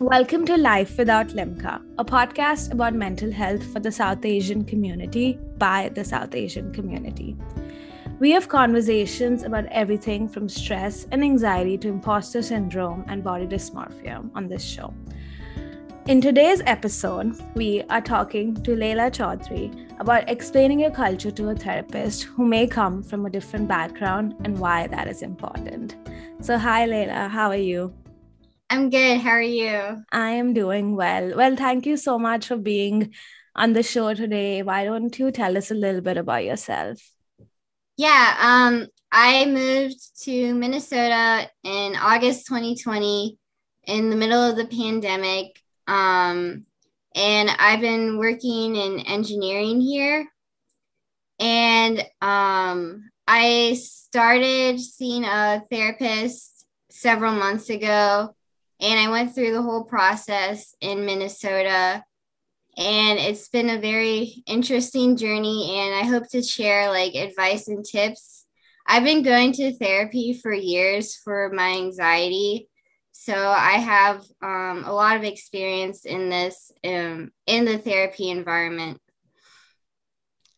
Welcome to Life Without Limca, a podcast about mental health for the South Asian community by the South Asian community. We have conversations about everything from stress and anxiety to imposter syndrome and body dysmorphia on this show. In today's episode, we are talking to Leila Chaudhry about explaining your culture to a therapist who may come from a different background and why that is important. So, hi, Leila, how are you? I'm good. How are you? I am doing well. Well, thank you so much for being on the show today. Why don't you tell us a little bit about yourself? Yeah, um, I moved to Minnesota in August 2020 in the middle of the pandemic. Um, and I've been working in engineering here. And um, I started seeing a therapist several months ago and I went through the whole process in Minnesota. And it's been a very interesting journey, and I hope to share like advice and tips. I've been going to therapy for years for my anxiety. So I have um, a lot of experience in this um, in the therapy environment.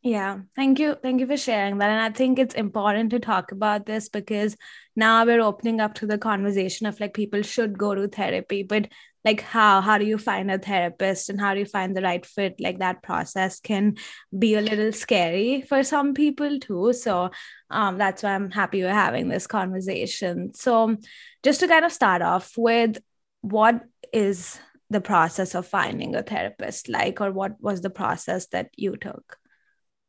Yeah, thank you. Thank you for sharing that. And I think it's important to talk about this because now we're opening up to the conversation of like people should go to therapy, but like how how do you find a therapist and how do you find the right fit like that process can be a little scary for some people too so um, that's why i'm happy we're having this conversation so just to kind of start off with what is the process of finding a therapist like or what was the process that you took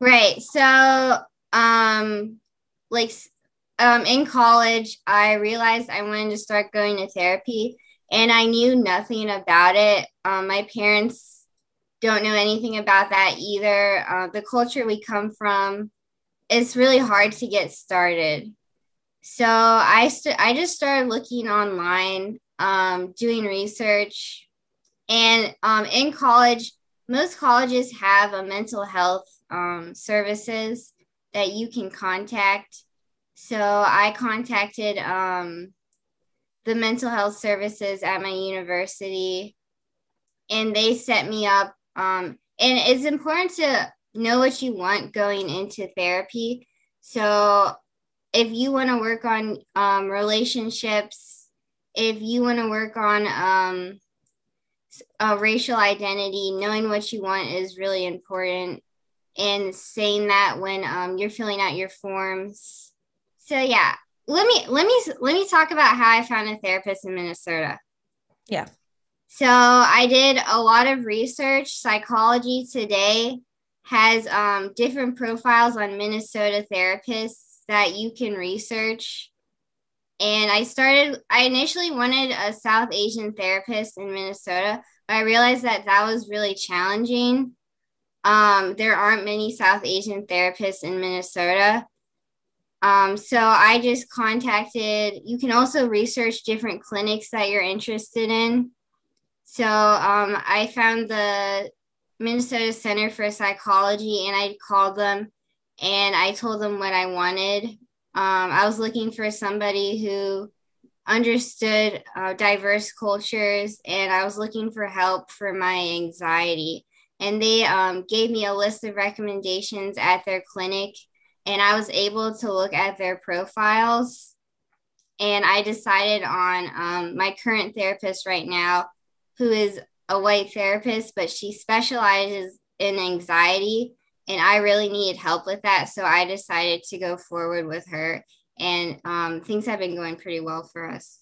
Right. So, um, like, um, in college, I realized I wanted to start going to therapy, and I knew nothing about it. Um, my parents don't know anything about that either. Uh, the culture we come from, it's really hard to get started. So I st- I just started looking online, um, doing research, and um, in college, most colleges have a mental health um, services that you can contact. So I contacted um, the mental health services at my university, and they set me up. Um, and it's important to know what you want going into therapy. So if you want to work on um, relationships, if you want to work on um, a racial identity, knowing what you want is really important and saying that when um, you're filling out your forms. So yeah, let me let me let me talk about how I found a therapist in Minnesota. Yeah. So I did a lot of research. Psychology Today has um, different profiles on Minnesota therapists that you can research. And I started. I initially wanted a South Asian therapist in Minnesota, but I realized that that was really challenging um, there aren't many South Asian therapists in Minnesota. Um, so I just contacted, you can also research different clinics that you're interested in. So um, I found the Minnesota Center for Psychology and I called them and I told them what I wanted. Um, I was looking for somebody who understood uh, diverse cultures and I was looking for help for my anxiety and they um, gave me a list of recommendations at their clinic and i was able to look at their profiles and i decided on um, my current therapist right now who is a white therapist but she specializes in anxiety and i really needed help with that so i decided to go forward with her and um, things have been going pretty well for us.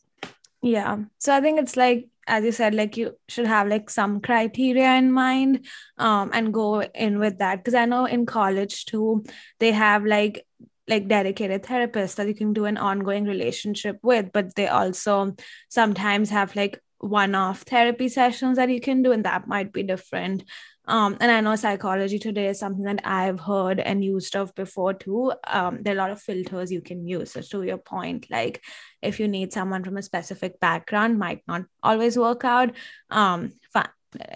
Yeah so i think it's like as you said like you should have like some criteria in mind um and go in with that. Because i know in college too they have like like dedicated therapists that you can do an ongoing relationship with but they also sometimes have like one-off therapy sessions that you can do and that might be different um, and I know psychology today is something that I've heard and used of before too. Um, there are a lot of filters you can use. So to your point, like if you need someone from a specific background, might not always work out. Um, fi-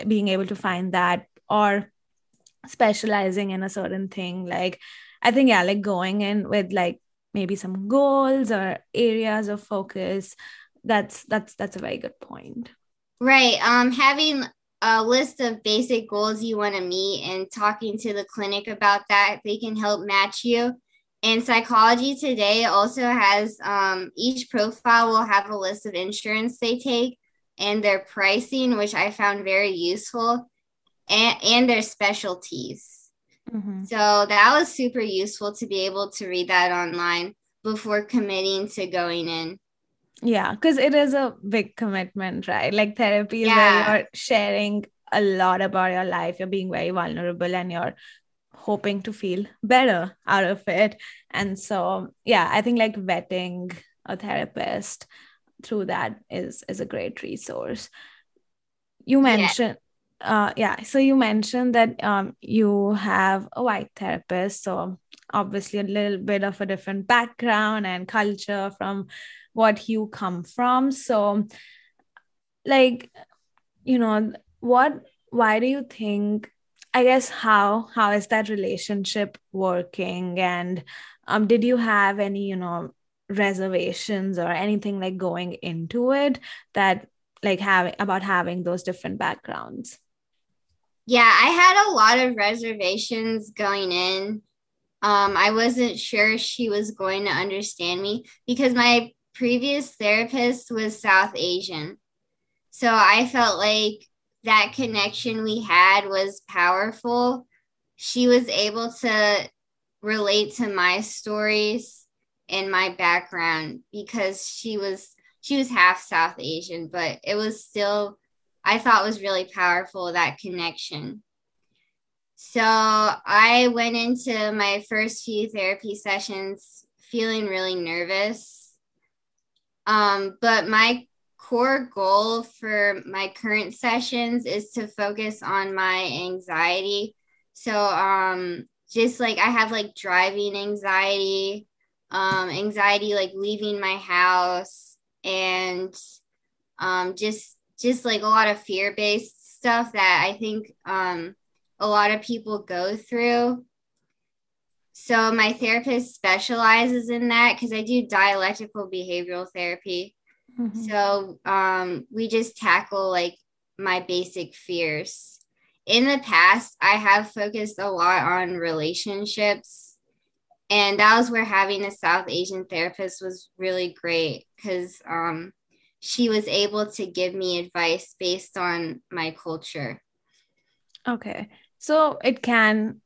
being able to find that or specializing in a certain thing, like I think yeah, like going in with like maybe some goals or areas of focus. That's that's that's a very good point. Right. Um, having a list of basic goals you want to meet and talking to the clinic about that, they can help match you. And Psychology Today also has um, each profile will have a list of insurance they take and their pricing, which I found very useful, and, and their specialties. Mm-hmm. So that was super useful to be able to read that online before committing to going in. Yeah, because it is a big commitment, right? Like therapy is yeah. where you're sharing a lot about your life, you're being very vulnerable and you're hoping to feel better out of it. And so, yeah, I think like vetting a therapist through that is is a great resource. You mentioned yeah. uh yeah, so you mentioned that um you have a white therapist, so obviously a little bit of a different background and culture from what you come from. So like you know what why do you think i guess how how is that relationship working? And um did you have any you know reservations or anything like going into it that like having about having those different backgrounds? Yeah i had a lot of reservations going in. Um, I wasn't sure she was going to understand me because my previous therapist was South Asian. So I felt like that connection we had was powerful. She was able to relate to my stories and my background because she was she was half South Asian, but it was still I thought was really powerful that connection. So I went into my first few therapy sessions feeling really nervous. Um, but my core goal for my current sessions is to focus on my anxiety. So um, just like I have like driving anxiety, um, anxiety like leaving my house, and um, just just like a lot of fear based stuff that I think um, a lot of people go through. So my therapist specializes in that because I do dialectical behavioral therapy. Mm-hmm. So um, we just tackle like my basic fears. In the past, I have focused a lot on relationships. And that was where having a South Asian therapist was really great because um, she was able to give me advice based on my culture. Okay. So it can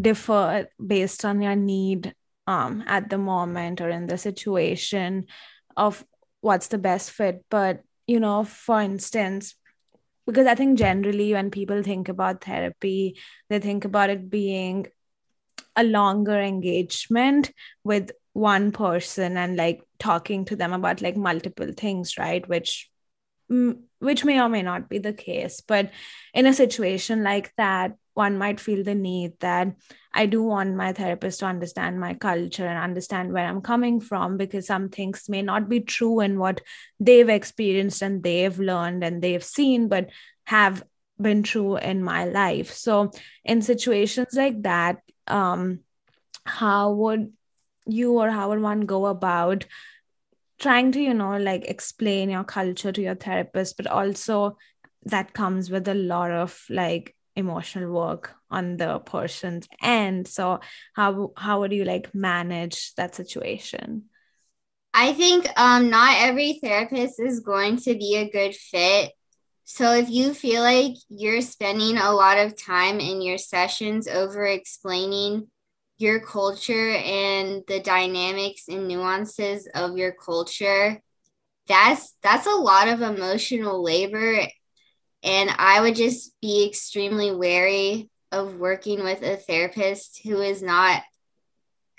differ based on your need um, at the moment or in the situation of what's the best fit. But, you know, for instance, because I think generally when people think about therapy, they think about it being a longer engagement with one person and like talking to them about like multiple things, right? Which which may or may not be the case but in a situation like that one might feel the need that I do want my therapist to understand my culture and understand where I'm coming from because some things may not be true in what they've experienced and they've learned and they've seen, but have been true in my life. So, in situations like that, um, how would you or how would one go about trying to, you know, like explain your culture to your therapist, but also that comes with a lot of like emotional work on the person's end. So how how would you like manage that situation? I think um not every therapist is going to be a good fit. So if you feel like you're spending a lot of time in your sessions over explaining your culture and the dynamics and nuances of your culture that's that's a lot of emotional labor and I would just be extremely wary of working with a therapist who is not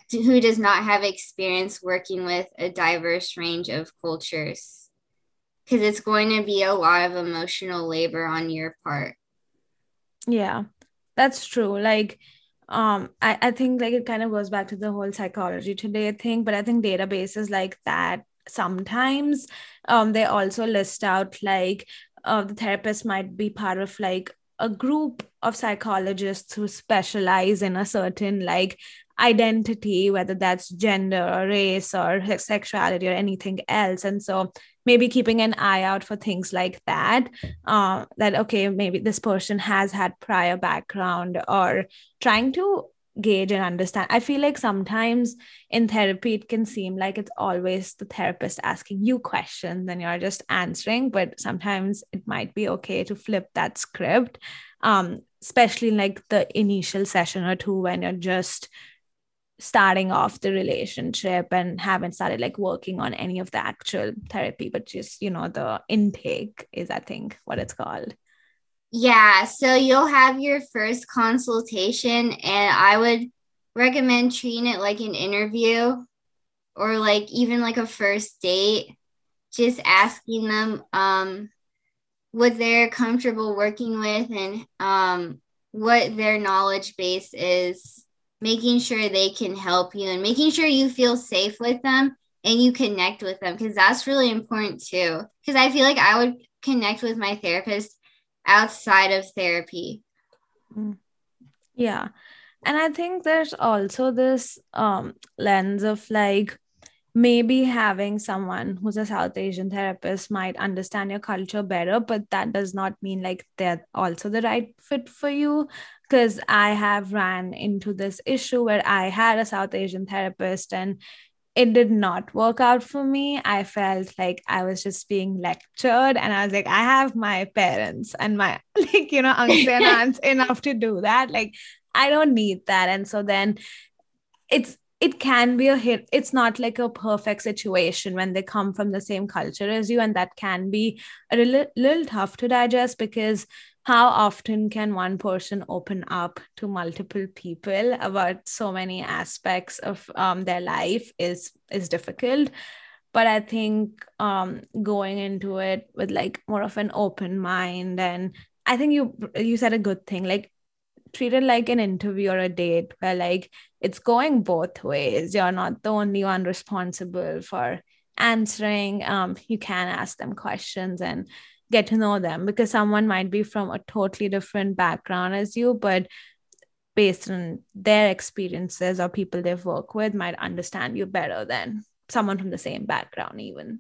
who does not have experience working with a diverse range of cultures. Because it's going to be a lot of emotional labor on your part. Yeah that's true. Like um I, I think like it kind of goes back to the whole psychology today thing but i think databases like that sometimes um they also list out like uh, the therapist might be part of like a group of psychologists who specialize in a certain like identity whether that's gender or race or sexuality or anything else. And so maybe keeping an eye out for things like that uh, that okay maybe this person has had prior background or trying to gauge and understand. I feel like sometimes in therapy, it can seem like it's always the therapist asking you questions and you're just answering, but sometimes it might be okay to flip that script, um, especially like the initial session or two when you're just starting off the relationship and haven't started like working on any of the actual therapy, but just, you know, the intake is, I think, what it's called. Yeah, so you'll have your first consultation, and I would recommend treating it like an interview or like even like a first date. Just asking them um, what they're comfortable working with and um, what their knowledge base is, making sure they can help you and making sure you feel safe with them and you connect with them because that's really important too. Because I feel like I would connect with my therapist outside of therapy. Mm. Yeah. And I think there's also this um, lens of like maybe having someone who's a South Asian therapist might understand your culture better, but that does not mean like they're also the right fit for you. Because I have ran into this issue where I had a South Asian therapist and it did not work out for me. I felt like I was just being lectured, and I was like, I have my parents and my like you know uncles and aunts enough to do that. Like I don't need that, and so then it's it can be a hit. It's not like a perfect situation when they come from the same culture as you, and that can be a little, little tough to digest because how often can one person open up to multiple people about so many aspects of um, their life is is difficult. But i think um, going into it with like more of an open mind and i think you you said a good thing like treat it like an interview or a date where like it's going both ways. You're not the only one responsible for answering um, you can ask them questions and get to know them because someone might be from a totally different background as you, but based on their experiences or people they've worked with might understand you better than someone from the same background even.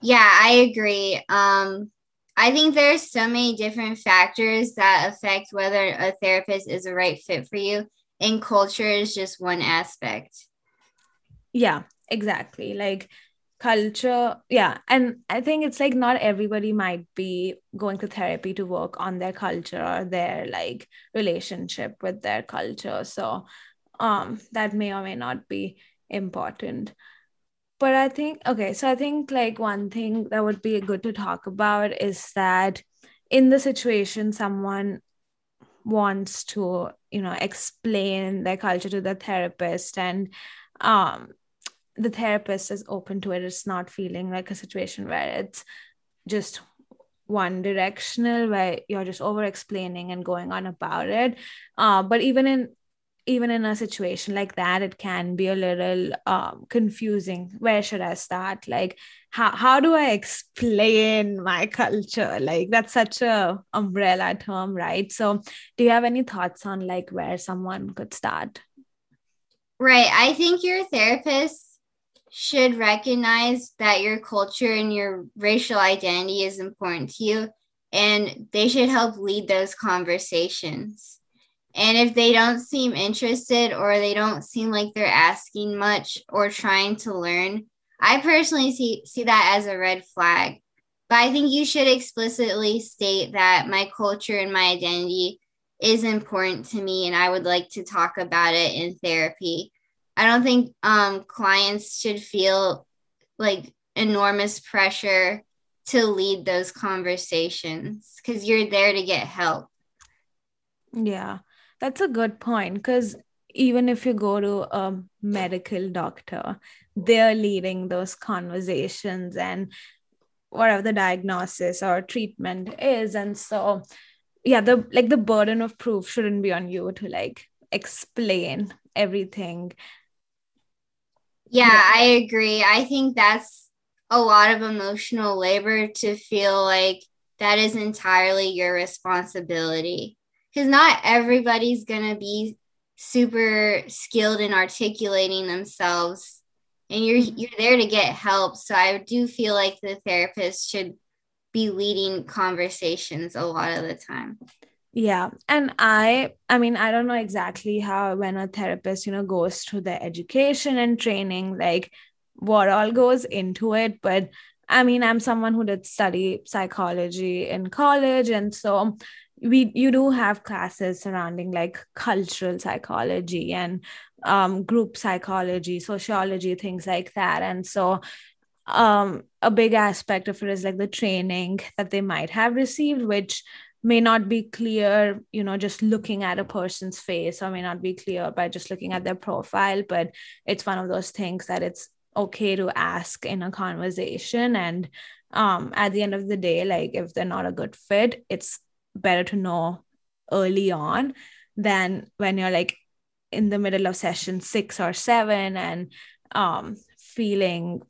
Yeah i agree. Um i think there's so many different factors that affect whether a therapist is a right fit for you and culture is just one aspect. Yeah exactly. Like culture yeah and i think it's like not everybody might be going to therapy to work on their culture or their like relationship with their culture. So um that may or may not be important. But i think okay so i think like one thing that would be good to talk about is that in the situation someone wants to you know explain their culture to the therapist and um the therapist is open to it. It's not feeling like a situation where it's just one directional where you're just over explaining and going on about it. Uh, but even in even in a situation like that it can be a little um, confusing. Where should i start? Like how, how do i explain my culture? Like that's such a umbrella term right? So do you have any thoughts on like where someone could start? Right. I think your therapist should recognize that your culture and your racial identity is important to you, and they should help lead those conversations. And if they don't seem interested or they don't seem like they're asking much or trying to learn, I personally see, see that as a red flag. But I think you should explicitly state that my culture and my identity is important to me and I would like to talk about it in therapy. I don't think um, clients should feel like enormous pressure to lead those conversations because you're there to get help. Yeah, that's a good point because even if you go to a medical doctor, they're leading those conversations and whatever the diagnosis or treatment is. And so, yeah, the like the burden of proof shouldn't be on you to like explain everything yeah, yeah, I agree. I think that's a lot of emotional labor to feel like that is entirely your responsibility. Because not everybody's going to be super skilled in articulating themselves and you're mm-hmm. you're there to get help. So I do feel like the therapist should be leading conversations a lot of the time. Yeah. And I I mean, I don't know exactly how when a therapist, you know, goes through the education and training, like what all goes into it, but I mean, I'm someone who did study psychology in college. And so we you do have classes surrounding like cultural psychology and um, group psychology, sociology, things like that. And so um, a big aspect of it is like the training that they might have received, which may not be clear, you know, just looking at a person's face, or may not be clear by just looking at their profile. But it's one of those things that it's okay to ask in a conversation and um at the end of the day like if they're not a good fit it's better to know early on than when you're like in the middle of session 6 or 7 and um feeling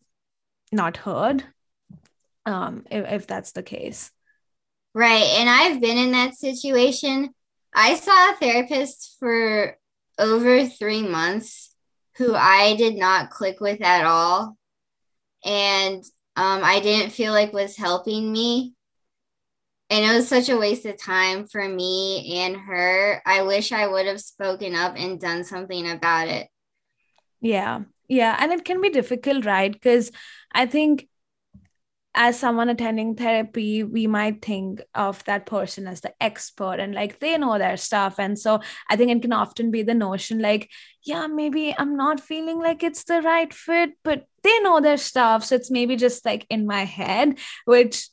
not heard um if, if that's the case right and i've been in that situation i saw a therapist for over 3 months who I did not click with at all. And um, I didn't feel like was helping me. And it was such a waste of time for me and her. I wish I would have spoken up and done something about it. Yeah. Yeah. And it can be difficult, right? Because I think as someone attending therapy, we might think of that person as the expert and like they know their stuff. And so I think it can often be the notion like, yeah, maybe I'm not feeling like it's the right fit, but they know their stuff. So it's maybe just like in my head, which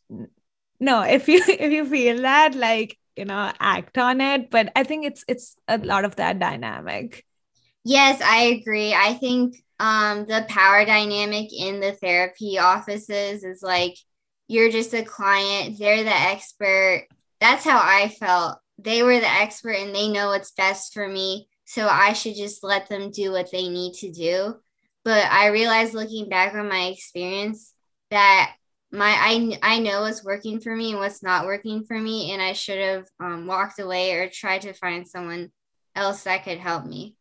no, if you if you feel that, like, you know, act on it. But I think it's it's a lot of that dynamic. Yes, I agree. I think um, the power dynamic in the therapy offices is like you're just a client, they're the expert. That's how I felt. They were the expert and they know what's best for me. So I should just let them do what they need to do. But I realized looking back on my experience that my I, I know what's working for me and what's not working for me and i should have um, walked away or tried to find someone else that could help me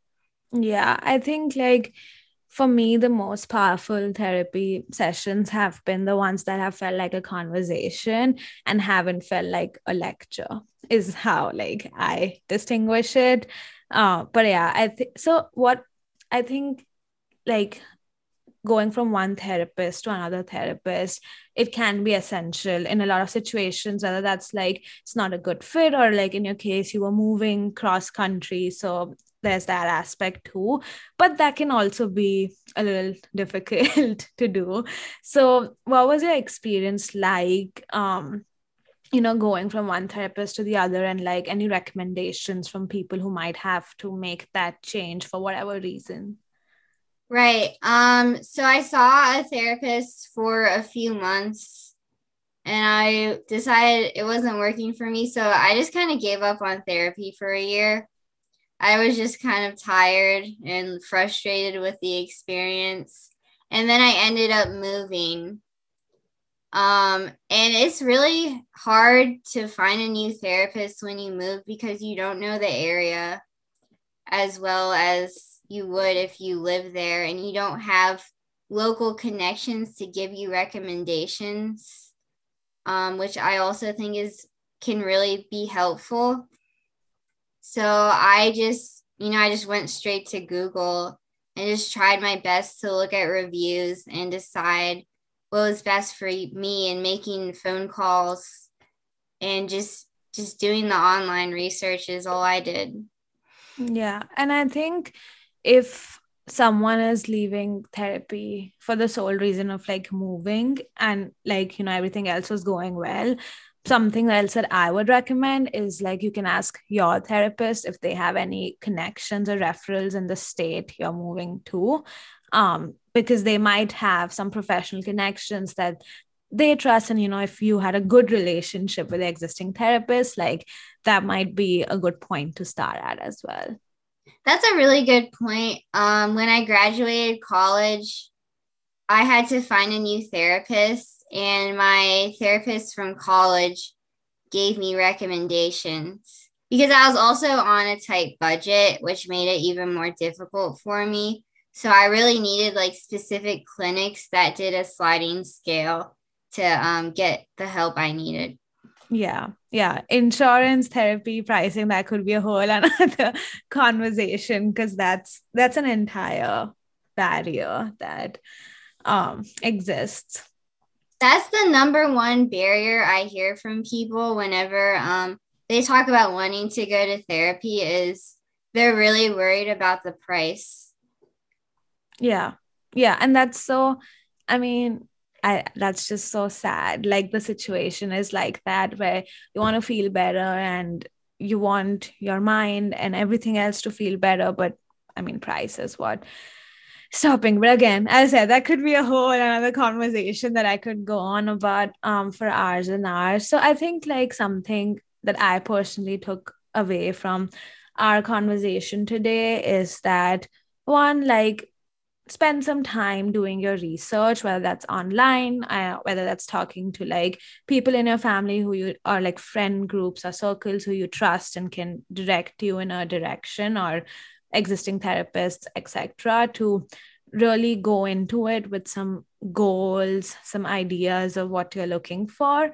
yeah i think like for me, the most powerful therapy sessions have been the ones that have felt like a conversation and haven't felt like a lecture, is how like I distinguish it. Uh, but yeah, I think so. What I think, like going from one therapist to another therapist it can be essential in a lot of situations whether that's like it's not a good fit or like in your case you were moving cross country so there's that aspect too but that can also be a little difficult to do. So what was your experience like um you know going from one therapist to the other and like any recommendations from people who might have to make that change for whatever reason? Right. Um so i saw a therapist for a few months and i decided it wasn't working for me. So i just kind of gave up on therapy for a year I was just kind of tired and frustrated with the experience. And then I ended up moving. Um, and it's really hard to find a new therapist when you move because you don't know the area as well as you would if you live there and you don't have local connections to give you recommendations um, which i also think is can really be helpful so I just, you know, I just went straight to Google and just tried my best to look at reviews and decide what was best for me and making phone calls and just just doing the online research is all I did. Yeah, and I think if someone is leaving therapy for the sole reason of like moving and like you know everything else was going well something else that I would recommend is like you can ask your therapist if they have any connections or referrals in the state you're moving to, um, because they might have some professional connections that they trust. And, you know, if you had a good relationship with the existing therapist, like that might be a good point to start at as well. That's a really good point. Um, when I graduated college, I had to find a new therapist and my therapist from college gave me recommendations because I was also on a tight budget, which made it even more difficult for me. So I really needed like specific clinics that did a sliding scale to um, get the help I needed. Yeah, yeah. Insurance therapy pricing that could be a whole another conversation because that's that's an entire barrier that um exists. That's the number one barrier I hear from people whenever um they talk about wanting to go to therapy is they're really worried about the price. Yeah. Yeah, and that's so I mean, I that's just so sad. Like the situation is like that where you want to feel better and you want your mind and everything else to feel better, but I mean price is what stopping. But again, as I said, that could be a whole another conversation that I could go on about um for hours and hours. So I think like something that I personally took away from our conversation today is that one like spend some time doing your research whether that's online uh, whether that's talking to like people in your family who you are like friend groups or circles who you trust and can direct you in a direction or existing therapists etc to really go into it with some goals some ideas of what you're looking for.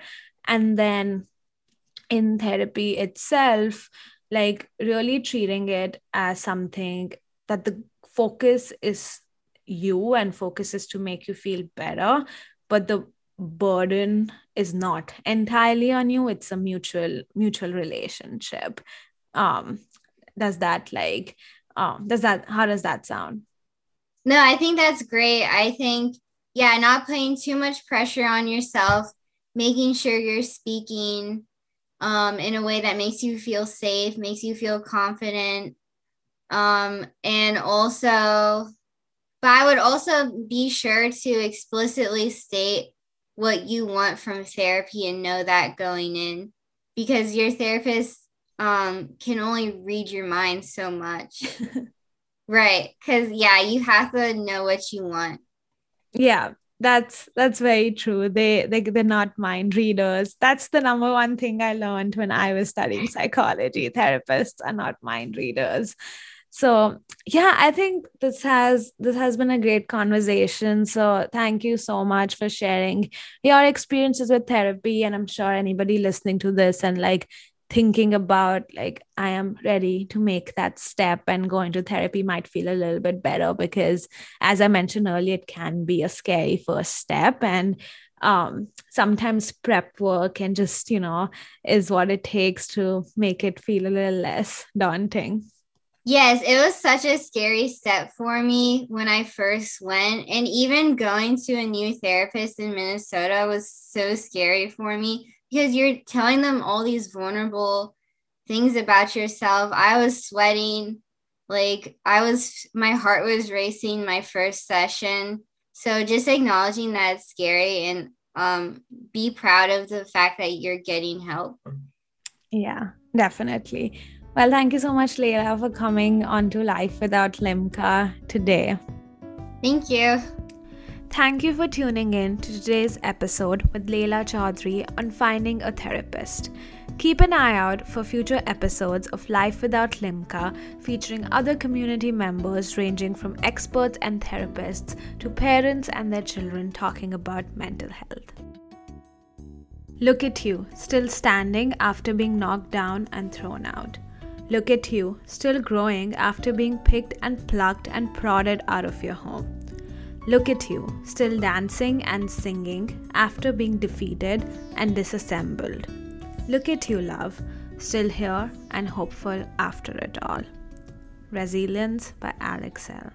And then in therapy itself like really treating it as something that the focus is you and focus is to make you feel better but the burden is not entirely on you. It's a mutual mutual relationship. Um does that like um does that how does that sound? No i think that's great. I think yeah not putting too much pressure on yourself making sure you're speaking um in a way that makes you feel safe makes you feel confident. Um and also but I would also be sure to explicitly state what you want from therapy and know that going in because your therapist um, can only read your mind so much. right. Because, yeah, you have to know what you want. Yeah that's that's very true they, they they're not mind readers that's the number one thing i learned when i was studying psychology therapists are not mind readers so yeah i think this has this has been a great conversation so thank you so much for sharing your experiences with therapy and i'm sure anybody listening to this and like thinking about like i am ready to make that step and go into therapy might feel a little bit better because as i mentioned earlier it can be a scary first step. And um sometimes prep work and just you know is what it takes to make it feel a little less daunting. Yes, it was such a scary step for me when I first went. And even going to a new therapist in Minnesota was so scary for me because you're telling them all these vulnerable things about yourself. I was sweating, like, I was, my heart was racing my first session. So just acknowledging that it's scary and um, be proud of the fact that you're getting help. Yeah, definitely. Well, thank you so much, Leila, for coming on to Life Without Limca today. Thank you. Thank you for tuning in to today's episode with Leila Chaudhry on finding a therapist. Keep an eye out for future episodes of Life Without Limca featuring other community members ranging from experts and therapists to parents and their children talking about mental health. Look at you, still standing after being knocked down and thrown out. Look at you, still growing after being picked and plucked and prodded out of your home. Look at you, still dancing and singing after being defeated and disassembled. Look at you, love, still here and hopeful after it all. Resilience by Alex Elle.